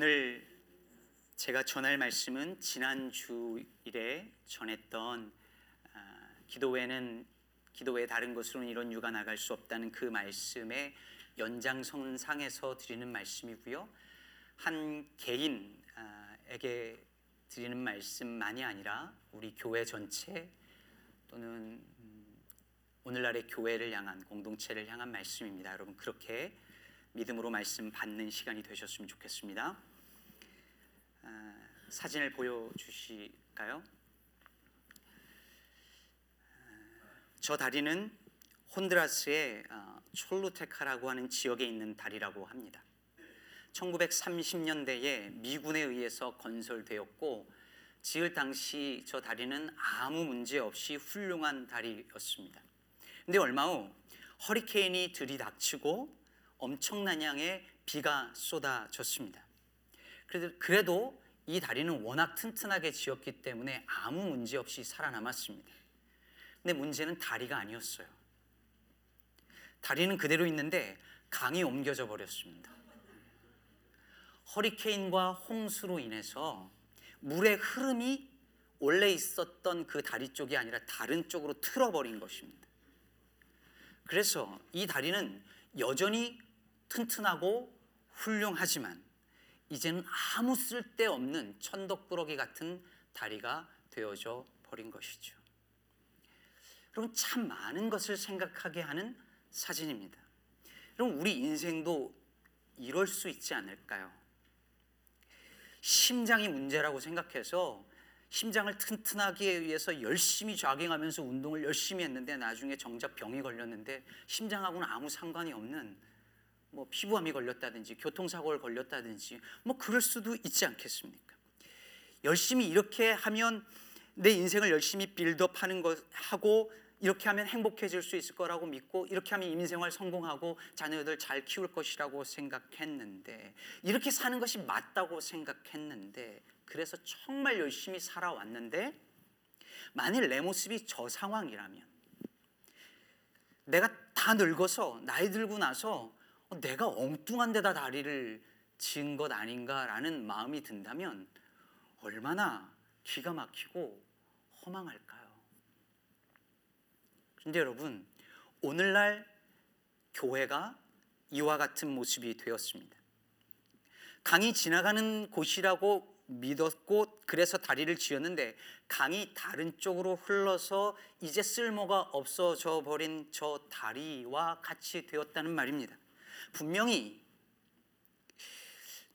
오늘 제가 전할 말씀은 지난 주일에 전했던 아, 기도회는 기도회 다른 것으로는 이런 유가 나갈 수 없다는 그 말씀의 연장선상에서 드리는 말씀이고요. 한 개인에게 드리는 말씀만이 아니라 우리 교회 전체 또는 음, 오늘날의 교회를 향한 공동체를 향한 말씀입니다. 여러분 그렇게 믿음으로 말씀 받는 시간이 되셨으면 좋겠습니다. 아, 사진을 보여주실까요? 아, 저 다리는 혼드라스의 아, 촐루테카라고 하는 지역에 있는 다리라고 합니다. 1930년대에 미군에 의해서 건설되었고 지을 당시 저 다리는 아무 문제 없이 훌륭한 다리였습니다. 근데 얼마 후 허리케인이 들이닥치고 엄청난 양의 비가 쏟아졌습니다. 그래도 이 다리는 워낙 튼튼하게 지었기 때문에 아무 문제 없이 살아남았습니다. 근데 문제는 다리가 아니었어요. 다리는 그대로 있는데 강이 옮겨져 버렸습니다. 허리케인과 홍수로 인해서 물의 흐름이 원래 있었던 그 다리 쪽이 아니라 다른 쪽으로 틀어버린 것입니다. 그래서 이 다리는 여전히 튼튼하고 훌륭하지만 이제는 아무 쓸데없는 천덕꾸러기 같은 다리가 되어져 버린 것이죠. 여러분 참 많은 것을 생각하게 하는 사진입니다. 여러분 우리 인생도 이럴 수 있지 않을까요? 심장이 문제라고 생각해서 심장을 튼튼하기 위해서 열심히 좌깅하면서 운동을 열심히 했는데 나중에 정작 병이 걸렸는데 심장하고는 아무 상관이 없는 뭐 피부암이 걸렸다든지 교통사고를 걸렸다든지 뭐 그럴 수도 있지 않겠습니까? 열심히 이렇게 하면 내 인생을 열심히 빌드업하는 것 하고 이렇게 하면 행복해질 수 있을 거라고 믿고 이렇게 하면 인생활 성공하고 자녀들 잘 키울 것이라고 생각했는데 이렇게 사는 것이 맞다고 생각했는데 그래서 정말 열심히 살아왔는데 만일 내 모습이 저 상황이라면 내가 다 늙어서 나이 들고 나서 내가 엉뚱한 데다 다리를 지은 것 아닌가라는 마음이 든다면 얼마나 기가 막히고 허망할까요? 그런데 여러분, 오늘날 교회가 이와 같은 모습이 되었습니다. 강이 지나가는 곳이라고 믿었고 그래서 다리를 지었는데 강이 다른 쪽으로 흘러서 이제 쓸모가 없어져 버린 저 다리와 같이 되었다는 말입니다. 분명히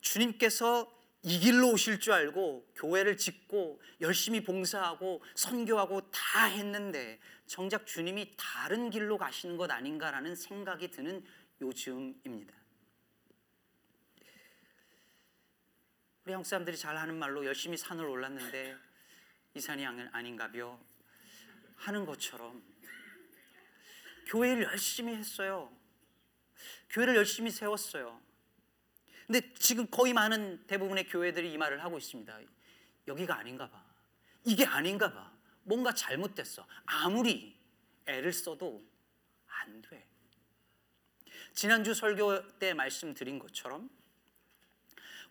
주님께서 이 길로 오실 줄 알고 교회를 짓고 열심히 봉사하고 선교하고 다 했는데 정작 주님이 다른 길로 가시는 것 아닌가라는 생각이 드는 요즘입니다. 우리 한국 사람들이 잘 하는 말로 열심히 산을 올랐는데 이 산이 아닌가벼 하는 것처럼 교회를 열심히 했어요. 교회를 열심히 세웠어요. 근데 지금 거의 많은 대부분의 교회들이 이 말을 하고 있습니다. 여기가 아닌가 봐. 이게 아닌가 봐. 뭔가 잘못됐어. 아무리 애를 써도 안 돼. 지난주 설교 때 말씀드린 것처럼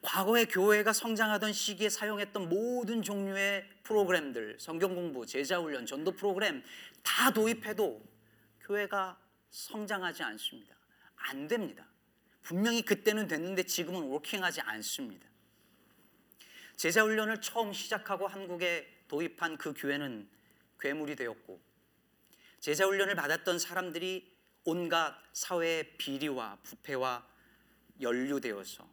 과거에 교회가 성장하던 시기에 사용했던 모든 종류의 프로그램들, 성경 공부, 제자 훈련, 전도 프로그램 다 도입해도 교회가 성장하지 않습니다. 안 됩니다. 분명히 그때는 됐는데 지금은 워킹하지 않습니다. 제자 훈련을 처음 시작하고 한국에 도입한 그 교회는 괴물이 되었고 제자 훈련을 받았던 사람들이 온갖 사회의 비리와 부패와 연루되어서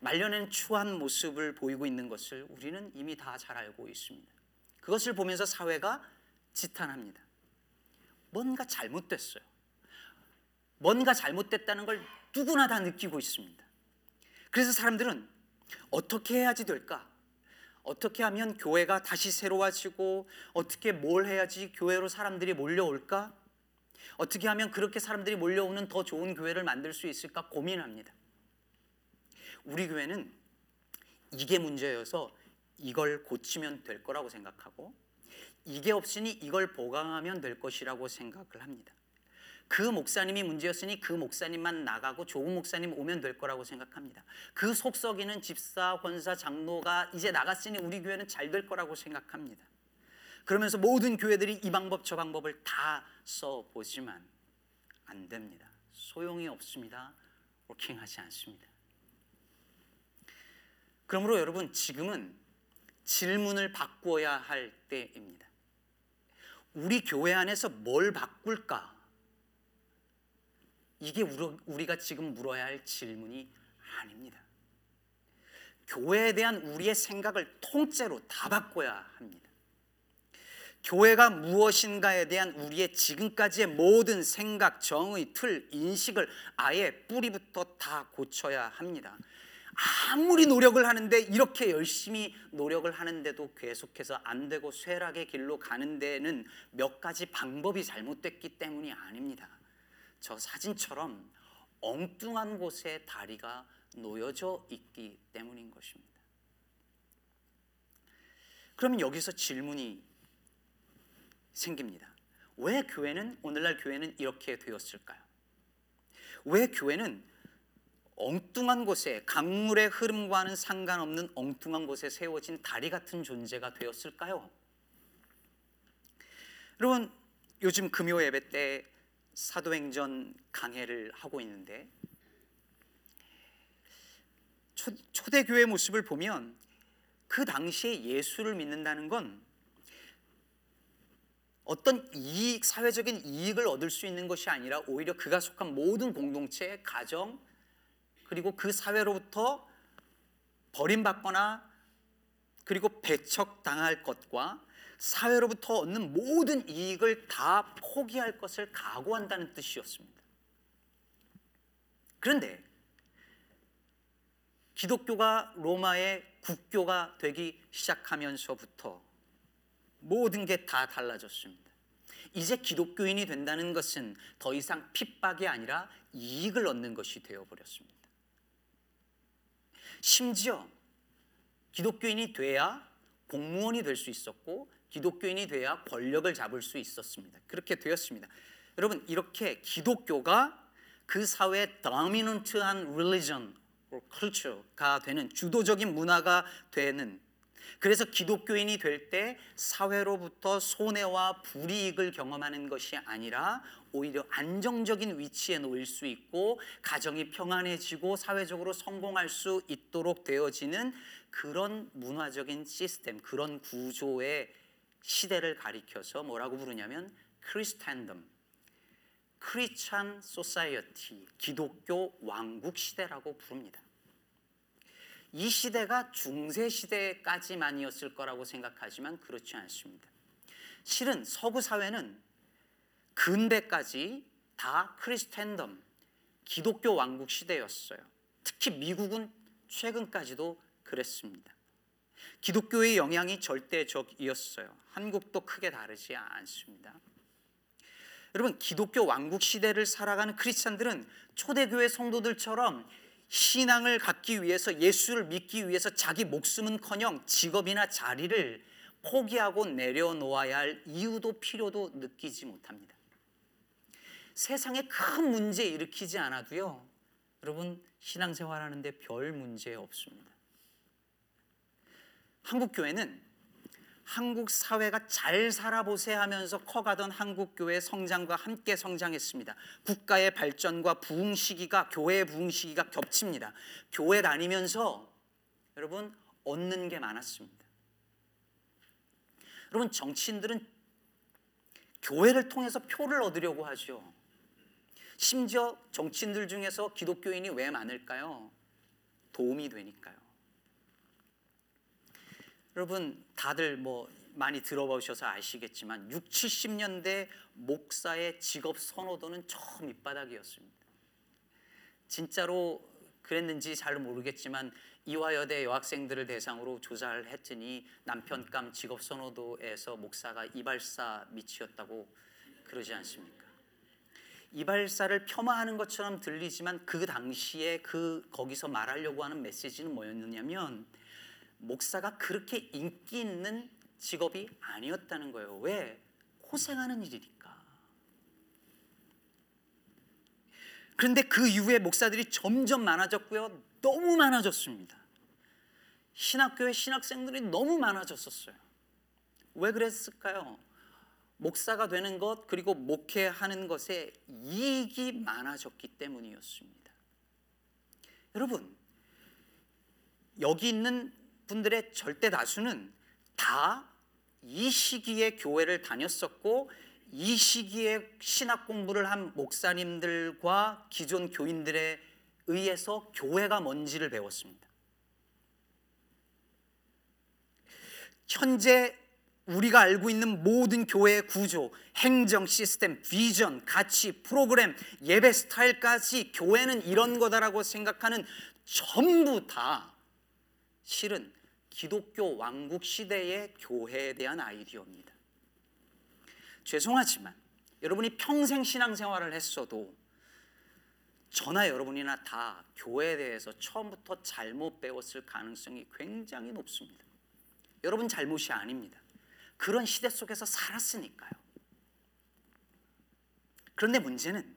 말년엔 추한 모습을 보이고 있는 것을 우리는 이미 다 잘 알고 있습니다. 그것을 보면서 사회가 지탄합니다. 뭔가 잘못됐어요. 뭔가 잘못됐다는 걸 누구나 다 느끼고 있습니다. 그래서 사람들은 어떻게 해야지 될까? 어떻게 하면 교회가 다시 새로워지고 어떻게 뭘 해야지 교회로 사람들이 몰려올까? 어떻게 하면 그렇게 사람들이 몰려오는 더 좋은 교회를 만들 수 있을까 고민합니다. 우리 교회는 이게 문제여서 이걸 고치면 될 거라고 생각하고 이게 없으니 이걸 보강하면 될 것이라고 생각을 합니다. 그 목사님이 문제였으니 그 목사님만 나가고 좋은 목사님 오면 될 거라고 생각합니다. 그 속썩이는 집사, 권사, 장로가 이제 나갔으니 우리 교회는 잘 될 거라고 생각합니다. 그러면서 모든 교회들이 이 방법 저 방법을 다 써보지만 안 됩니다. 소용이 없습니다. 워킹하지 않습니다. 그러므로 여러분 지금은 질문을 바꾸어야 할 때입니다. 우리 교회 안에서 뭘 바꿀까? 이게 우리가 지금 물어야 할 질문이 아닙니다. 교회에 대한 우리의 생각을 통째로 다 바꿔야 합니다. 교회가 무엇인가에 대한 우리의 지금까지의 모든 생각, 정의, 틀, 인식을 아예 뿌리부터 다 고쳐야 합니다. 아무리 노력을 하는데 이렇게 열심히 노력을 하는데도 계속해서 안 되고 쇠락의 길로 가는 데는 몇 가지 방법이 잘못됐기 때문이 아닙니다. 저 사진처럼 엉뚱한 곳에 다리가 놓여져 있기 때문인 것입니다. 그러면 여기서 질문이 생깁니다. 왜 교회는 오늘날 교회는 이렇게 되었을까요? 왜 교회는 엉뚱한 곳에 강물의 흐름과는 상관없는 엉뚱한 곳에 세워진 다리 같은 존재가 되었을까요? 여러분 요즘 금요 예배 때 사도행전 강해를 하고 있는데 초, 초대교회 모습을 보면 그 당시에 예수를 믿는다는 건 어떤 이익, 사회적인 이익을 얻을 수 있는 것이 아니라 오히려 그가 속한 모든 공동체, 가정, 그리고 그 사회로부터 버림받거나 그리고 배척당할 것과 사회로부터 얻는 모든 이익을 다 포기할 것을 각오한다는 뜻이었습니다. 그런데 기독교가 로마의 국교가 되기 시작하면서부터 모든 게 다 달라졌습니다. 이제 기독교인이 된다는 것은 더 이상 핍박이 아니라 이익을 얻는 것이 되어버렸습니다. 심지어 기독교인이 돼야 공무원이 될 수 있었고 기독교인이 돼야 권력을 잡을 수 있었습니다. 그렇게 되었습니다. 여러분 이렇게 기독교가 그 사회의 dominant한 religion or culture가 되는 주도적인 문화가 되는 그래서 기독교인이 될 때 사회로부터 손해와 불이익을 경험하는 것이 아니라 오히려 안정적인 위치에 놓일 수 있고 가정이 평안해지고 사회적으로 성공할 수 있도록 되어지는 그런 문화적인 시스템, 그런 구조의 시대를 가리켜서 뭐라고 부르냐면 Christendom, Christian society, 기독교 왕국 시대라고 부릅니다. 이 시대가 중세 시대까지만이었을 거라고 생각하지만 그렇지 않습니다. 실은 서구 사회는 근대까지 다 Christendom, 기독교 왕국 시대였어요. 특히 미국은 최근까지도 그랬습니다. 기독교의 영향이 절대적이었어요. 한국도 크게 다르지 않습니다. 여러분 기독교 왕국 시대를 살아가는 크리스찬들은 초대교회 성도들처럼 신앙을 갖기 위해서 예수를 믿기 위해서 자기 목숨은커녕 직업이나 자리를 포기하고 내려놓아야 할 이유도 필요도 느끼지 못합니다. 세상에 큰 문제 일으키지 않아도요. 여러분 신앙생활하는데 별 문제 없습니다. 한국 교회는 한국 사회가 잘 살아보세 하면서 커가던 한국 교회 성장과 함께 성장했습니다. 국가의 발전과 부흥 시기가 교회의 부흥 시기가 겹칩니다. 교회 다니면서 여러분 얻는 게 많았습니다. 여러분 정치인들은 교회를 통해서 표를 얻으려고 하죠. 심지어 정치인들 중에서 기독교인이 왜 많을까요? 도움이 되니까요. 여러분 다들 뭐 많이 들어보셔서 아시겠지만 6, 70년대 목사의 직업 선호도는 처음 밑바닥이었습니다. 진짜로 그랬는지 잘 모르겠지만 이화여대 여학생들을 대상으로 조사를 했더니 남편감 직업 선호도에서 목사가 이발사 밑이었다고 그러지 않습니까? 이발사를 폄하하는 것처럼 들리지만 그 당시에 그 거기서 말하려고 하는 메시지는 뭐였느냐면 목사가 그렇게 인기 있는 직업이 아니었다는 거예요. 왜? 고생하는 일이니까. 그런데 그 이후에 목사들이 점점 많아졌고요. 너무 많아졌습니다. 신학교에 신학생들이 너무 많아졌었어요. 왜 그랬을까요? 목사가 되는 것 그리고 목회하는 것에 이익이 많아졌기 때문이었습니다. 여러분, 여기 있는 분들의 절대 다수는 다 이 시기에 교회를 다녔었고 이 시기에 신학 공부를 한 목사님들과 기존 교인들에 의해서 교회가 뭔지를 배웠습니다. 현재 우리가 알고 있는 모든 교회의 구조, 행정 시스템, 비전, 가치, 프로그램, 예배 스타일까지 교회는 이런 거다라고 생각하는 전부 다 실은 기독교 왕국 시대의 교회에 대한 아이디어입니다. 죄송하지만 여러분이 평생 신앙생활을 했어도 저나 여러분이나 다 교회에 대해서 처음부터 잘못 배웠을 가능성이 굉장히 높습니다. 여러분 잘못이 아닙니다. 그런 시대 속에서 살았으니까요. 그런데 문제는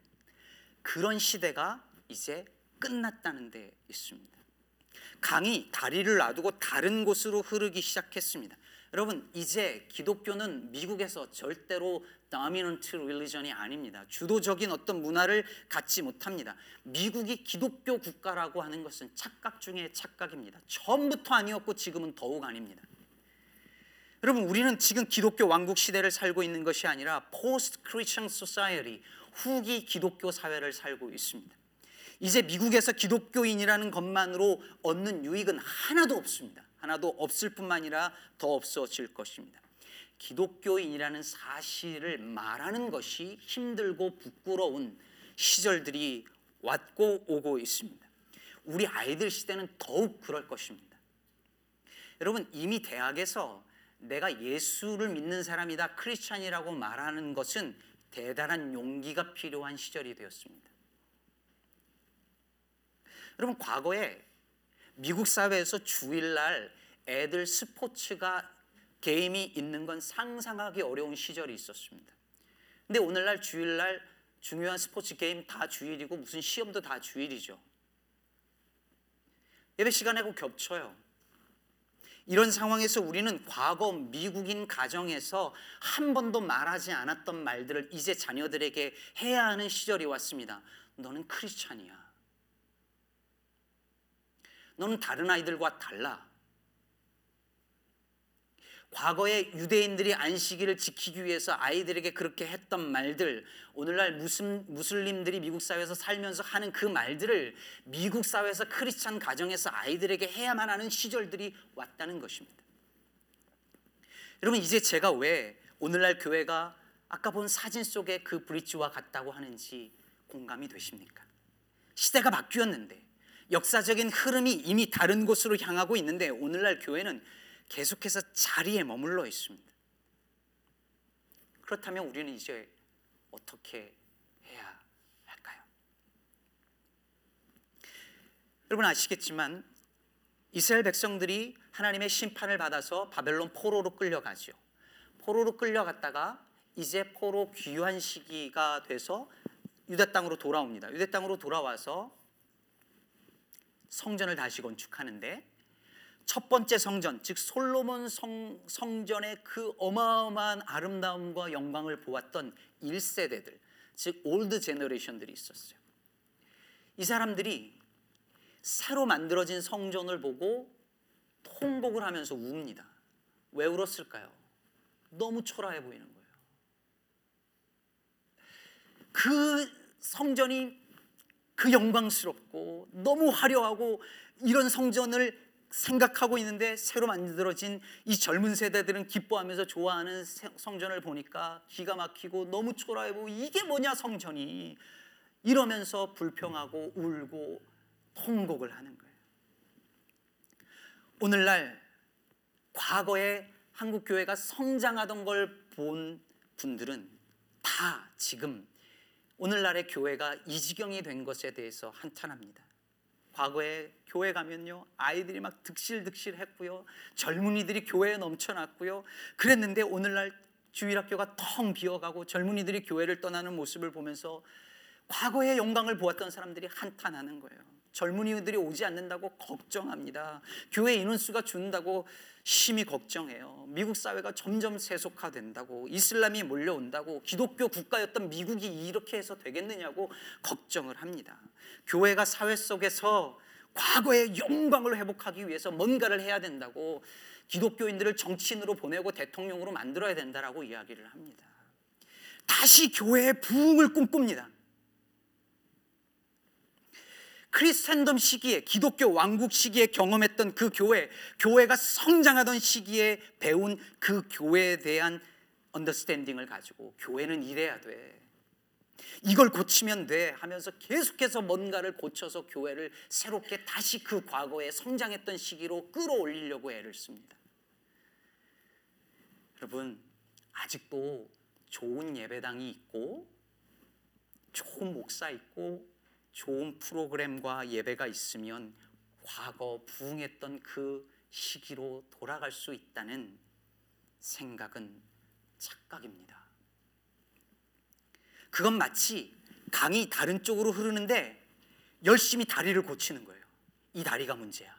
그런 시대가 이제 끝났다는 데 있습니다. 강이 다리를 놔두고 다른 곳으로 흐르기 시작했습니다. 여러분 이제 기독교는 미국에서 절대로 dominant religion이 아닙니다. 주도적인 어떤 문화를 갖지 못합니다. 미국이 기독교 국가라고 하는 것은 착각 중에 착각입니다. 처음부터 아니었고 지금은 더욱 아닙니다. 여러분 우리는 지금 기독교 왕국 시대를 살고 있는 것이 아니라 post Christian society 후기 기독교 사회를 살고 있습니다. 이제 미국에서 기독교인이라는 것만으로 얻는 유익은 하나도 없습니다. 하나도 없을 뿐만 아니라 더 없어질 것입니다. 기독교인이라는 사실을 말하는 것이 힘들고 부끄러운 시절들이 왔고 오고 있습니다. 우리 아이들 시대는 더욱 그럴 것입니다. 여러분 이미 대학에서 내가 예수를 믿는 사람이다 크리스찬이라고 말하는 것은 대단한 용기가 필요한 시절이 되었습니다. 여러분 과거에 미국 사회에서 주일날 애들 스포츠가 게임이 있는 건 상상하기 어려운 시절이 있었습니다. 근데 오늘날 주일날 중요한 스포츠 게임 다 주일이고 무슨 시험도 다 주일이죠. 예배 시간하고 겹쳐요. 이런 상황에서 우리는 과거 미국인 가정에서 한 번도 말하지 않았던 말들을 이제 자녀들에게 해야 하는 시절이 왔습니다. 너는 크리스찬이야. 너는 다른 아이들과 달라. 과거에 유대인들이 안식일을 지키기 위해서 아이들에게 그렇게 했던 말들, 오늘날 무슬, 무슬림들이 미국 사회에서 살면서 하는 그 말들을 미국 사회에서 크리스찬 가정에서 아이들에게 해야만 하는 시절들이 왔다는 것입니다. 여러분 이제 제가 왜 오늘날 교회가 아까 본 사진 속의 그 브릿지와 같다고 하는지 공감이 되십니까? 시대가 바뀌었는데 역사적인 흐름이 이미 다른 곳으로 향하고 있는데 오늘날 교회는 계속해서 자리에 머물러 있습니다. 그렇다면 우리는 이제 어떻게 해야 할까요? 여러분 아시겠지만 이스라엘 백성들이 하나님의 심판을 받아서 바벨론 포로로 끌려가죠. 포로로 끌려갔다가 이제 포로 귀환 시기가 돼서 유대 땅으로 돌아옵니다. 유대 땅으로 돌아와서 성전을 다시 건축하는데 첫 번째 성전, 즉 솔로몬 성, 성전의 그 어마어마한 아름다움과 영광을 보았던 1세대들, 즉 old generation들이 있었어요. 이 사람들이 새로 만들어진 성전을 보고 통곡을 하면서 웁니다. 왜 울었을까요? 너무 초라해 보이는 거예요. 그 성전이 그 영광스럽고 너무 화려하고 이런 성전을 생각하고 있는데 새로 만들어진 이 젊은 세대들은 기뻐하면서 좋아하는 성전을 보니까 기가 막히고 너무 초라해 보고 이게 뭐냐 성전이 이러면서 불평하고 울고 통곡을 하는 거예요. 오늘날 과거에 한국 교회가 성장하던 걸 본 분들은 다 지금 오늘날의 교회가 이 지경이 된 것에 대해서 한탄합니다. 과거에 교회 가면요 아이들이 막 득실득실 했고요 젊은이들이 교회에 넘쳐났고요 그랬는데 오늘날 주일학교가 텅 비어가고 젊은이들이 교회를 떠나는 모습을 보면서 과거의 영광을 보았던 사람들이 한탄하는 거예요. 젊은이들이 오지 않는다고 걱정합니다. 교회 인원수가 준다고 심히 걱정해요. 미국 사회가 점점 세속화된다고 이슬람이 몰려온다고 기독교 국가였던 미국이 이렇게 해서 되겠느냐고 걱정을 합니다. 교회가 사회 속에서 과거의 영광을 회복하기 위해서 뭔가를 해야 된다고 기독교인들을 정치인으로 보내고 대통령으로 만들어야 된다라고 이야기를 합니다. 다시 교회의 부흥을 꿈꿉니다. 크리스텐덤 시기에 기독교 왕국 시기에 경험했던 그 교회, 교회가 성장하던 시기에 배운 그 교회에 대한 언더스탠딩을 가지고 교회는 이래야 돼. 이걸 고치면 돼 하면서 계속해서 뭔가를 고쳐서 교회를 새롭게 다시 그 과거에 성장했던 시기로 끌어올리려고 애를 씁니다. 여러분, 아직도 좋은 예배당이 있고 좋은 목사 있고 좋은 프로그램과 예배가 있으면 과거 부흥했던 그 시기로 돌아갈 수 있다는 생각은 착각입니다. 그건 마치 강이 다른 쪽으로 흐르는데 열심히 다리를 고치는 거예요. 이 다리가 문제야.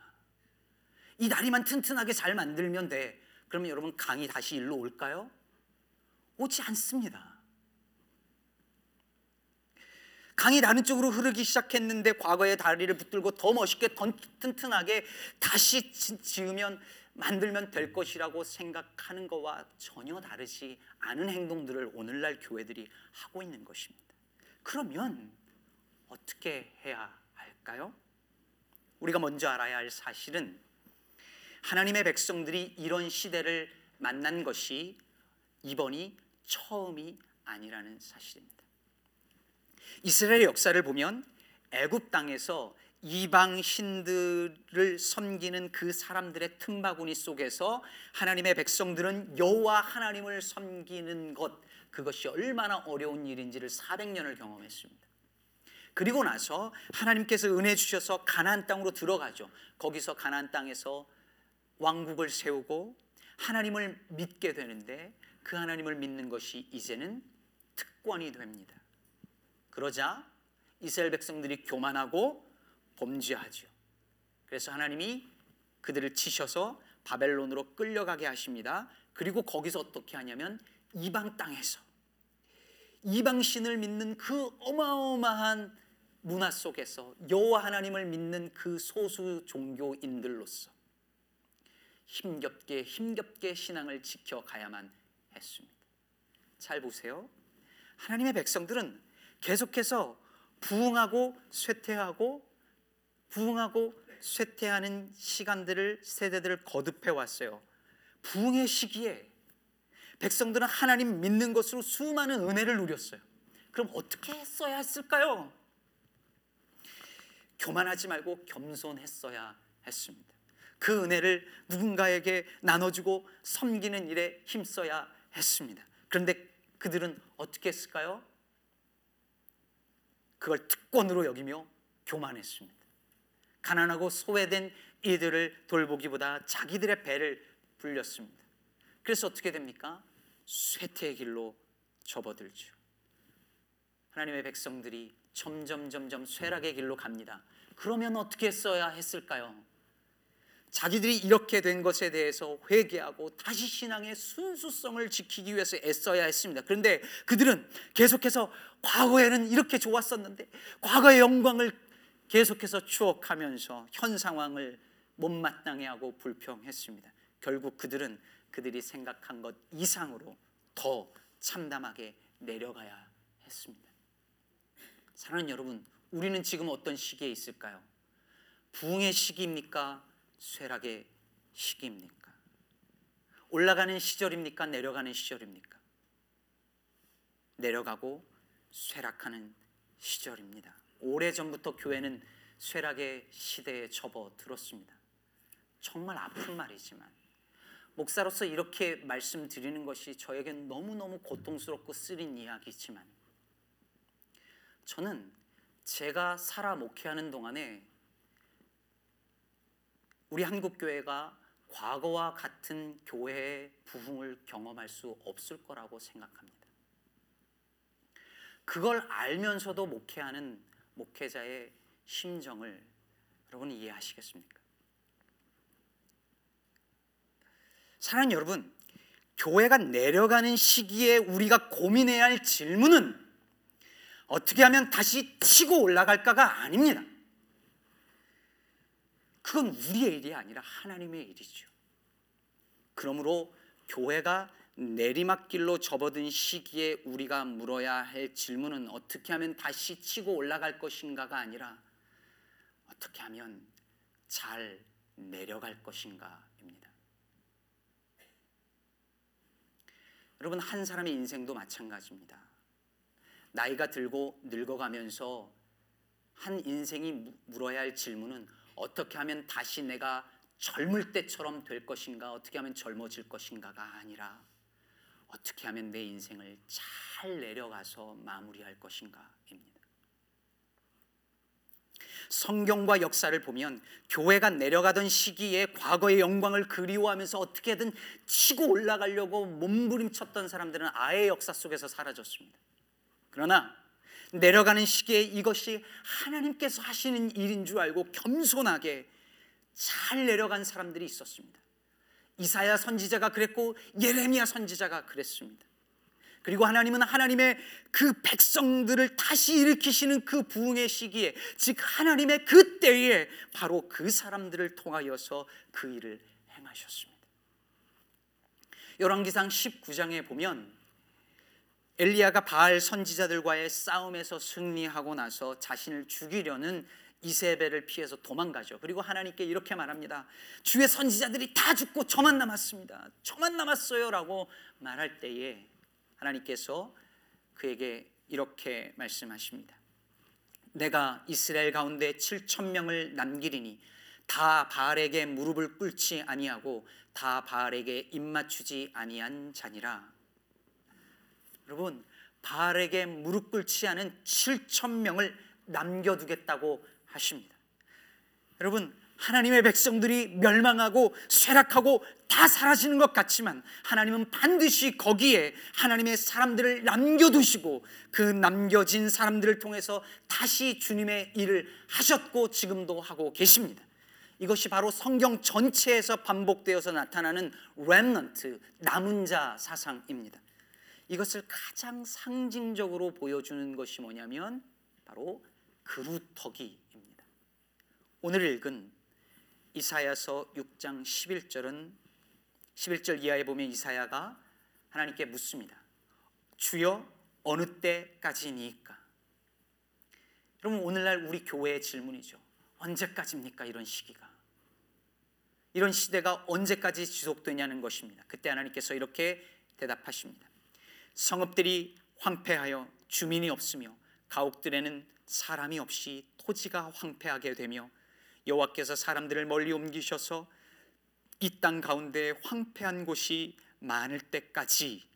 이 다리만 튼튼하게 잘 만들면 돼. 그러면 여러분 강이 다시 일로 올까요? 오지 않습니다. 강이 다른 쪽으로 흐르기 시작했는데 과거의 다리를 붙들고 더 멋있게 더 튼튼하게 다시 지으면 만들면 될 것이라고 생각하는 것과 전혀 다르지 않은 행동들을 오늘날 교회들이 하고 있는 것입니다. 그러면 어떻게 해야 할까요? 우리가 먼저 알아야 할 사실은 하나님의 백성들이 이런 시대를 만난 것이 이번이 처음이 아니라는 사실입니다. 이스라엘의 역사를 보면 애굽 땅에서 이방 신들을 섬기는 그 사람들의 틈바구니 속에서 하나님의 백성들은 여호와 하나님을 섬기는 것 그것이 얼마나 어려운 일인지를 400년을 경험했습니다. 그리고 나서 하나님께서 은혜 주셔서 가나안 땅으로 들어가죠. 거기서 가나안 땅에서 왕국을 세우고 하나님을 믿게 되는데 그 하나님을 믿는 것이 이제는 특권이 됩니다. 그러자 이스라엘 백성들이 교만하고 범죄하죠. 그래서 하나님이 그들을 치셔서 바벨론으로 끌려가게 하십니다. 그리고 거기서 어떻게 하냐면 이방 땅에서 이방 신을 믿는 그 어마어마한 문화 속에서 여호와 하나님을 믿는 그 소수 종교인들로서 힘겹게 힘겹게 신앙을 지켜가야만 했습니다. 잘 보세요. 하나님의 백성들은 계속해서 부흥하고 쇠퇴하고 부흥하고 쇠퇴하는 시간들을 세대들을 거듭해 왔어요. 부흥의 시기에 백성들은 하나님 믿는 것으로 수많은 은혜를 누렸어요. 그럼 어떻게 했어야 했을까요? 교만하지 말고 겸손했어야 했습니다. 그 은혜를 누군가에게 나눠주고 섬기는 일에 힘써야 했습니다. 그런데 그들은 어떻게 했을까요? 그걸 특권으로 여기며 교만했습니다. 가난하고 소외된 이들을 돌보기보다 자기들의 배를 불렸습니다. 그래서 어떻게 됩니까? 쇠퇴의 길로 접어들죠. 하나님의 백성들이 점점 점점 쇠락의 길로 갑니다. 그러면 어떻게 써야 했을까요? 자기들이 이렇게 된 것에 대해서 회개하고 다시 신앙의 순수성을 지키기 위해서 애써야 했습니다. 그런데 그들은 계속해서 과거에는 이렇게 좋았었는데 과거의 영광을 계속해서 추억하면서 현 상황을 못마땅해 하고 불평했습니다. 결국 그들은 그들이 생각한 것 이상으로 더 참담하게 내려가야 했습니다. 사랑하는 여러분, 우리는 지금 어떤 시기에 있을까요? 부흥의 시기입니까? 쇠락의 시기입니까? 올라가는 시절입니까? 내려가는 시절입니까? 내려가고 쇠락하는 시절입니다. 오래전부터 교회는 쇠락의 시대에 접어들었습니다. 정말 아픈 말이지만 목사로서 이렇게 말씀드리는 것이 저에겐 너무너무 고통스럽고 쓰린 이야기지만 저는 제가 살아 목회하는 동안에 우리 한국 교회가 과거와 같은 교회의 부흥을 경험할 수 없을 거라고 생각합니다. 그걸 알면서도 목회하는 목회자의 심정을 여러분 이해하시겠습니까? 사랑하는 여러분, 교회가 내려가는 시기에 우리가 고민해야 할 질문은 어떻게 하면 다시 치고 올라갈까가 아닙니다. 그건 우리의 일이 아니라 하나님의 일이죠. 그러므로 교회가 내리막길로 접어든 시기에 우리가 물어야 할 질문은 어떻게 하면 다시 치고 올라갈 것인가가 아니라 어떻게 하면 잘 내려갈 것인가입니다. 여러분 한 사람의 인생도 마찬가지입니다. 나이가 들고 늙어가면서 한 인생이 물어야 할 질문은 어떻게 하면 다시 내가 젊을 때처럼 될 것인가, 어떻게 하면 젊어질 것인가가 아니라 어떻게 하면 내 인생을 잘 내려가서 마무리할 것인가입니다. 성경과 역사를 보면 교회가 내려가던 시기에 과거의 영광을 그리워하면서 어떻게든 치고 올라가려고 몸부림쳤던 사람들은 아예 역사 속에서 사라졌습니다. 그러나 내려가는 시기에 이것이 하나님께서 하시는 일인 줄 알고 겸손하게 잘 내려간 사람들이 있었습니다. 이사야 선지자가 그랬고 예레미야 선지자가 그랬습니다. 그리고 하나님은 하나님의 그 백성들을 다시 일으키시는 그 부흥의 시기에 즉 하나님의 그 때에 바로 그 사람들을 통하여서 그 일을 행하셨습니다. 열왕기상 19장에 보면 엘리야가 바알 선지자들과의 싸움에서 승리하고 나서 자신을 죽이려는 이세벨을 피해서 도망가죠. 그리고 하나님께 이렇게 말합니다. 주의 선지자들이 다 죽고 저만 남았습니다. 저만 남았어요라고 말할 때에 하나님께서 그에게 이렇게 말씀하십니다. 내가 이스라엘 가운데 7천 명을 남기리니 다 바알에게 무릎을 꿇지 아니하고 다 바알에게 입맞추지 아니한 자니라. 여러분, 바알에게 무릎 꿇지 않은 7천 명을 남겨두겠다고 하십니다. 여러분, 하나님의 백성들이 멸망하고 쇠락하고 다 사라지는 것 같지만 하나님은 반드시 거기에 하나님의 사람들을 남겨두시고 그 남겨진 사람들을 통해서 다시 주님의 일을 하셨고 지금도 하고 계십니다. 이것이 바로 성경 전체에서 반복되어서 나타나는 렘넌트 남은 자 사상입니다. 이것을 가장 상징적으로 보여주는 것이 뭐냐면 바로 그루터기입니다. 오늘 읽은 이사야서 6장 11절은 11절 이하에 보면 이사야가 하나님께 묻습니다. 주여 어느 때까지니까? 여러분 오늘날 우리 교회의 질문이죠. 언제까지입니까 이런 시기가? 이런 시대가 언제까지 지속되냐는 것입니다. 그때 하나님께서 이렇게 대답하십니다. 성읍들이 황폐하여 주민이 없으며 가옥들에는 사람이 없이 토지가 황폐하게 되며 여호와께서 사람들을 멀리 옮기셔서 이 땅 가운데 황폐한 곳이 많을 때까지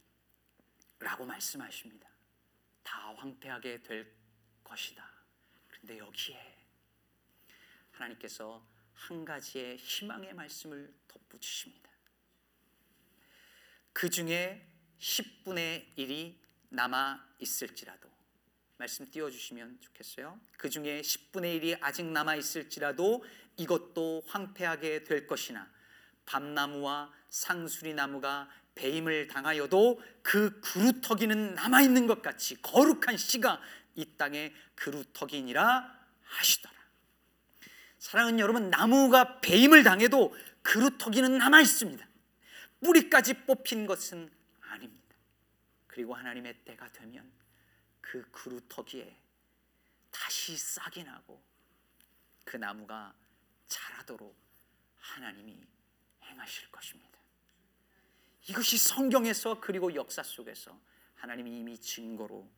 라고 말씀하십니다. 다 황폐하게 될 것이다. 그런데 여기에 하나님께서 한 가지의 희망의 말씀을 덧붙이십니다. 그 중에 10분의 1이 남아 있을지라도 말씀 띄워주시면 좋겠어요. 그 중에 10분의 1이 아직 남아 있을지라도 이것도 황폐하게 될 것이나 밤나무와 상수리 나무가 배임을 당하여도 그 그루터기는 남아 있는 것 같이 거룩한 씨가 이 땅에 그루터기니라 하시더라. 사랑은 여러분 나무가 배임을 당해도 그루터기는 남아 있습니다. 뿌리까지 뽑힌 것은. 그리고 하나님의 때가 되면 그 그루터기에 다시 싹이 나고 그 나무가 자라도록 하나님이 행하실 것입니다. 이것이 성경에서 그리고 역사 속에서 하나님이 이미 증거로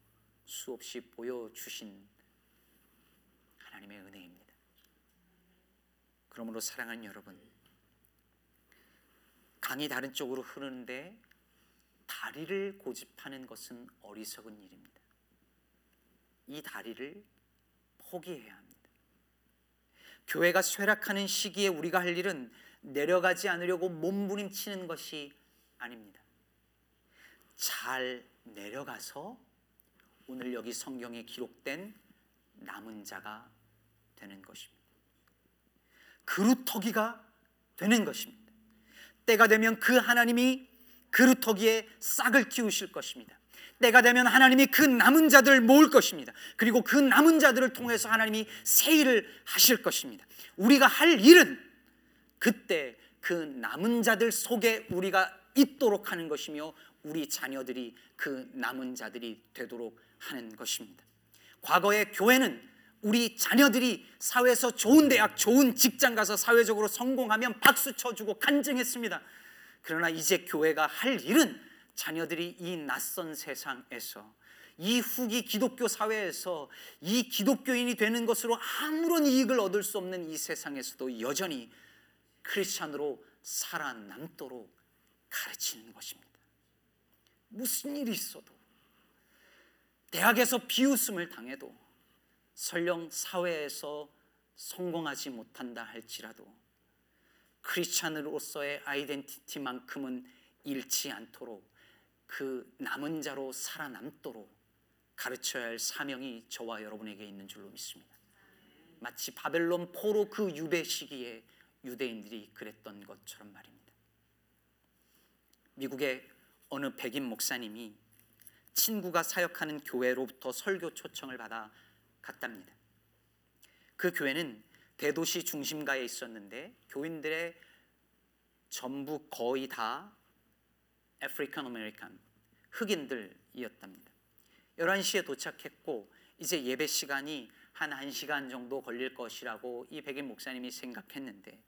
수없이 보여주신 하나님의 은혜입니다. 그러므로 사랑하는 여러분, 강이 다른 쪽으로 흐르는데 다리를 고집하는 것은 어리석은 일입니다. 이 다리를 포기해야 합니다. 교회가 쇠락하는 시기에 우리가 할 일은 내려가지 않으려고 몸부림치는 것이 아닙니다. 잘 내려가서 오늘 여기 성경에 기록된 남은 자가 되는 것입니다. 그루터기가 되는 것입니다. 때가 되면 그 하나님이 그루터기에 싹을 틔우실 것입니다. 때가 되면 하나님이 그 남은 자들을 모을 것입니다. 그리고 그 남은 자들을 통해서 하나님이 새 일을 하실 것입니다. 우리가 할 일은 그때 그 남은 자들 속에 우리가 있도록 하는 것이며 우리 자녀들이 그 남은 자들이 되도록 하는 것입니다. 과거의 교회는 우리 자녀들이 사회에서 좋은 대학, 좋은 직장 가서 사회적으로 성공하면 박수 쳐주고 간증했습니다. 그러나 이제 교회가 할 일은 자녀들이 이 낯선 세상에서 이 후기 기독교 사회에서 이 기독교인이 되는 것으로 아무런 이익을 얻을 수 없는 이 세상에서도 여전히 크리스찬으로 살아남도록 가르치는 것입니다. 무슨 일이 있어도 대학에서 비웃음을 당해도 설령 사회에서 성공하지 못한다 할지라도 크리스찬으로서의 아이덴티티만큼은 잃지 않도록 그 남은 자로 살아남도록 가르쳐야 할 사명이 저와 여러분에게 있는 줄로 믿습니다. 마치 바벨론 포로 그 유배 시기에 유대인들이 그랬던 것처럼 말입니다. 미국의 어느 백인 목사님이 친구가 사역하는 교회로부터 설교 초청을 받아 갔답니다. 그 교회는 대도시 중심가에 있었는데 교인들의 전부 거의 다 African American 흑인들이었답니다. 11시에 도착했고 이제 예배 시간이 한 1시간 정도 걸릴 것이라고 이 백인 목사님이 생각했는데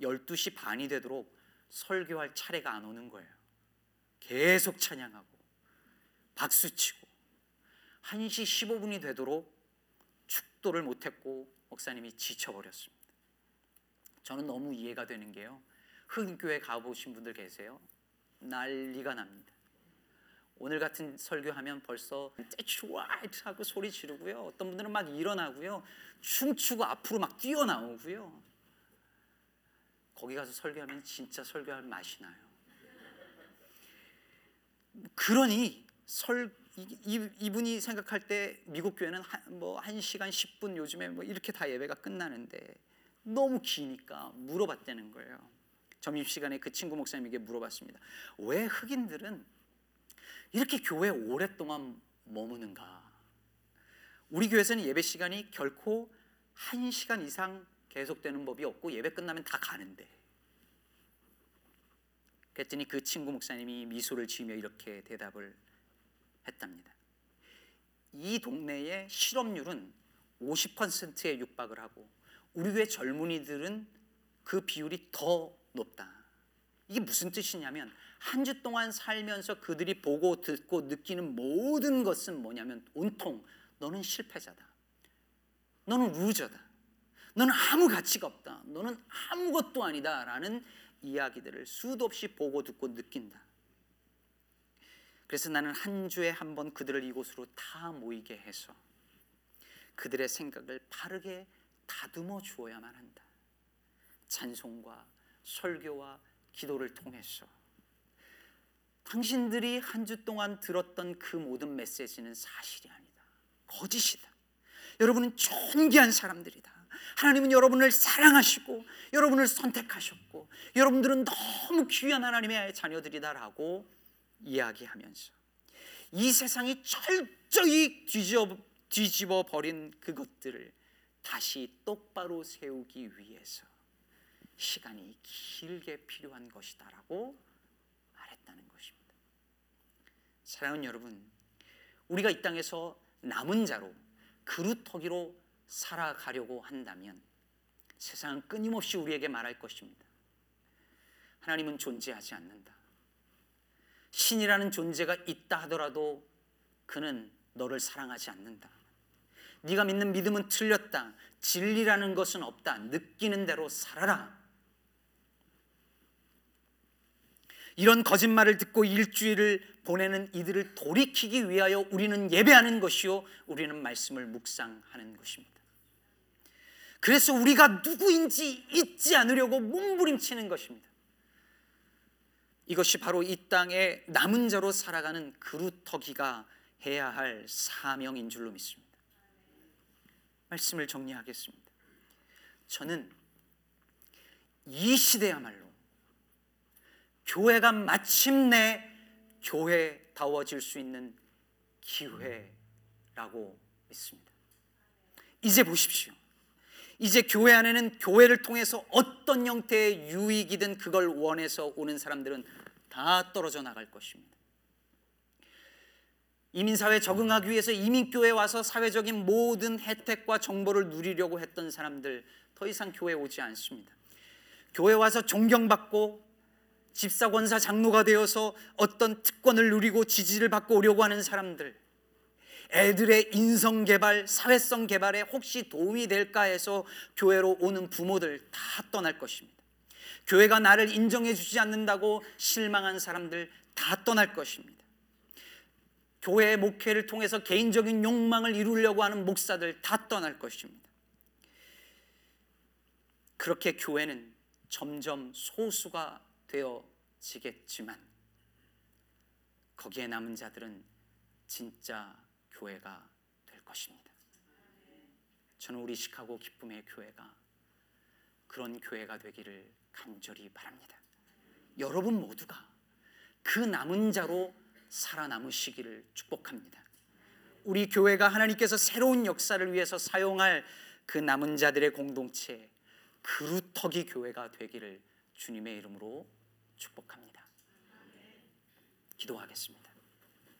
12시 반이 되도록 설교할 차례가 안 오는 거예요. 계속 찬양하고 박수치고 1시 15분이 되도록 축도를 못했고 목사님이 지쳐버렸습니다. 저는 너무 이해가 되는 게요. 흑인교회 가보신 분들 계세요? 난리가 납니다. 오늘 같은 설교하면 벌써 떼추와이트 하고 소리 지르고요. 어떤 분들은 막 일어나고요. 춤추고 앞으로 막 뛰어나오고요. 거기 가서 설교하면 진짜 설교할 맛이 나요. 그러니 설 이, 이 분이 생각할 때 미국 교회는 뭐 1시간 10분 요즘에 뭐 이렇게 다 예배가 끝나는데 너무 기니까 물어봤다는 거예요. 점심시간에 그 친구 목사님에게 물어봤습니다. 왜 흑인들은 이렇게 교회에 오랫동안 머무는가? 우리 교회에서는 예배 시간이 결코 1시간 이상 계속되는 법이 없고 예배 끝나면 다 가는데 그랬더니 그 친구 목사님이 미소를 지으며 이렇게 대답을 했답니다. 이 동네의 실업률은 50%에 육박을 하고 우리 교회 젊은이들은 그 비율이 더 높다. 이게 무슨 뜻이냐면 한 주 동안 살면서 그들이 보고 듣고 느끼는 모든 것은 뭐냐면 온통 너는 실패자다. 너는 루저다. 너는 아무 가치가 없다. 너는 아무것도 아니다라는 이야기들을 수도 없이 보고 듣고 느낀다. 그래서 나는 한 주에 한 번 그들을 이곳으로 다 모이게 해서 그들의 생각을 바르게 다듬어 주어야만 한다. 찬송과 설교와 기도를 통해서 당신들이 한 주 동안 들었던 그 모든 메시지는 사실이 아니다. 거짓이다. 여러분은 존귀한 사람들이다. 하나님은 여러분을 사랑하시고 여러분을 선택하셨고 여러분들은 너무 귀한 하나님의 자녀들이다라고 이야기하면서 이 세상이 철저히 뒤집어, 뒤집어 버린 그것들을 다시 똑바로 세우기 위해서 시간이 길게 필요한 것이다라고 말했다는 것입니다. 사랑하는 여러분, 우리가 이 땅에서 남은 자로 그루터기로 살아가려고 한다면 세상은 끊임없이 우리에게 말할 것입니다. 하나님은 존재하지 않는다. 신이라는 존재가 있다 하더라도 그는 너를 사랑하지 않는다. 네가 믿는 믿음은 틀렸다. 진리라는 것은 없다. 느끼는 대로 살아라. 이런 거짓말을 듣고 일주일을 보내는 이들을 돌이키기 위하여 우리는 예배하는 것이요 우리는 말씀을 묵상하는 것입니다. 그래서 우리가 누구인지 잊지 않으려고 몸부림치는 것입니다. 이것이 바로 이 땅에 남은 자로 살아가는 그루터기가 해야 할 사명인 줄로 믿습니다. 말씀을 정리하겠습니다. 저는 이 시대야말로 교회가 마침내 교회다워질 수 있는 기회라고 믿습니다. 이제 보십시오. 이제 교회 안에는 교회를 통해서 어떤 형태의 유익이든 그걸 원해서 오는 사람들은 다 떨어져 나갈 것입니다. 이민사회에 적응하기 위해서 이민교회에 와서 사회적인 모든 혜택과 정보를 누리려고 했던 사람들 더 이상 교회에 오지 않습니다. 교회 와서 존경받고 집사 권사 장로가 되어서 어떤 특권을 누리고 지지를 받고 오려고 하는 사람들 애들의 인성 개발, 사회성 개발에 혹시 도움이 될까 해서 교회로 오는 부모들 다 떠날 것입니다. 교회가 나를 인정해 주지 않는다고 실망한 사람들 다 떠날 것입니다. 교회의 목회를 통해서 개인적인 욕망을 이루려고 하는 목사들 다 떠날 것입니다. 그렇게 교회는 점점 소수가 되어지겠지만 거기에 남은 자들은 진짜 교회가 될 것입니다. 저는 우리 시카고 기쁨의 교회가 그런 교회가 되기를 간절히 바랍니다. 여러분 모두가 그 남은 자로 살아남으시기를 축복합니다. 우리 교회가 하나님께서 새로운 역사를 위해서 사용할 그 남은 자들의 공동체 그루터기 교회가 되기를 주님의 이름으로 축복합니다. 기도하겠습니다.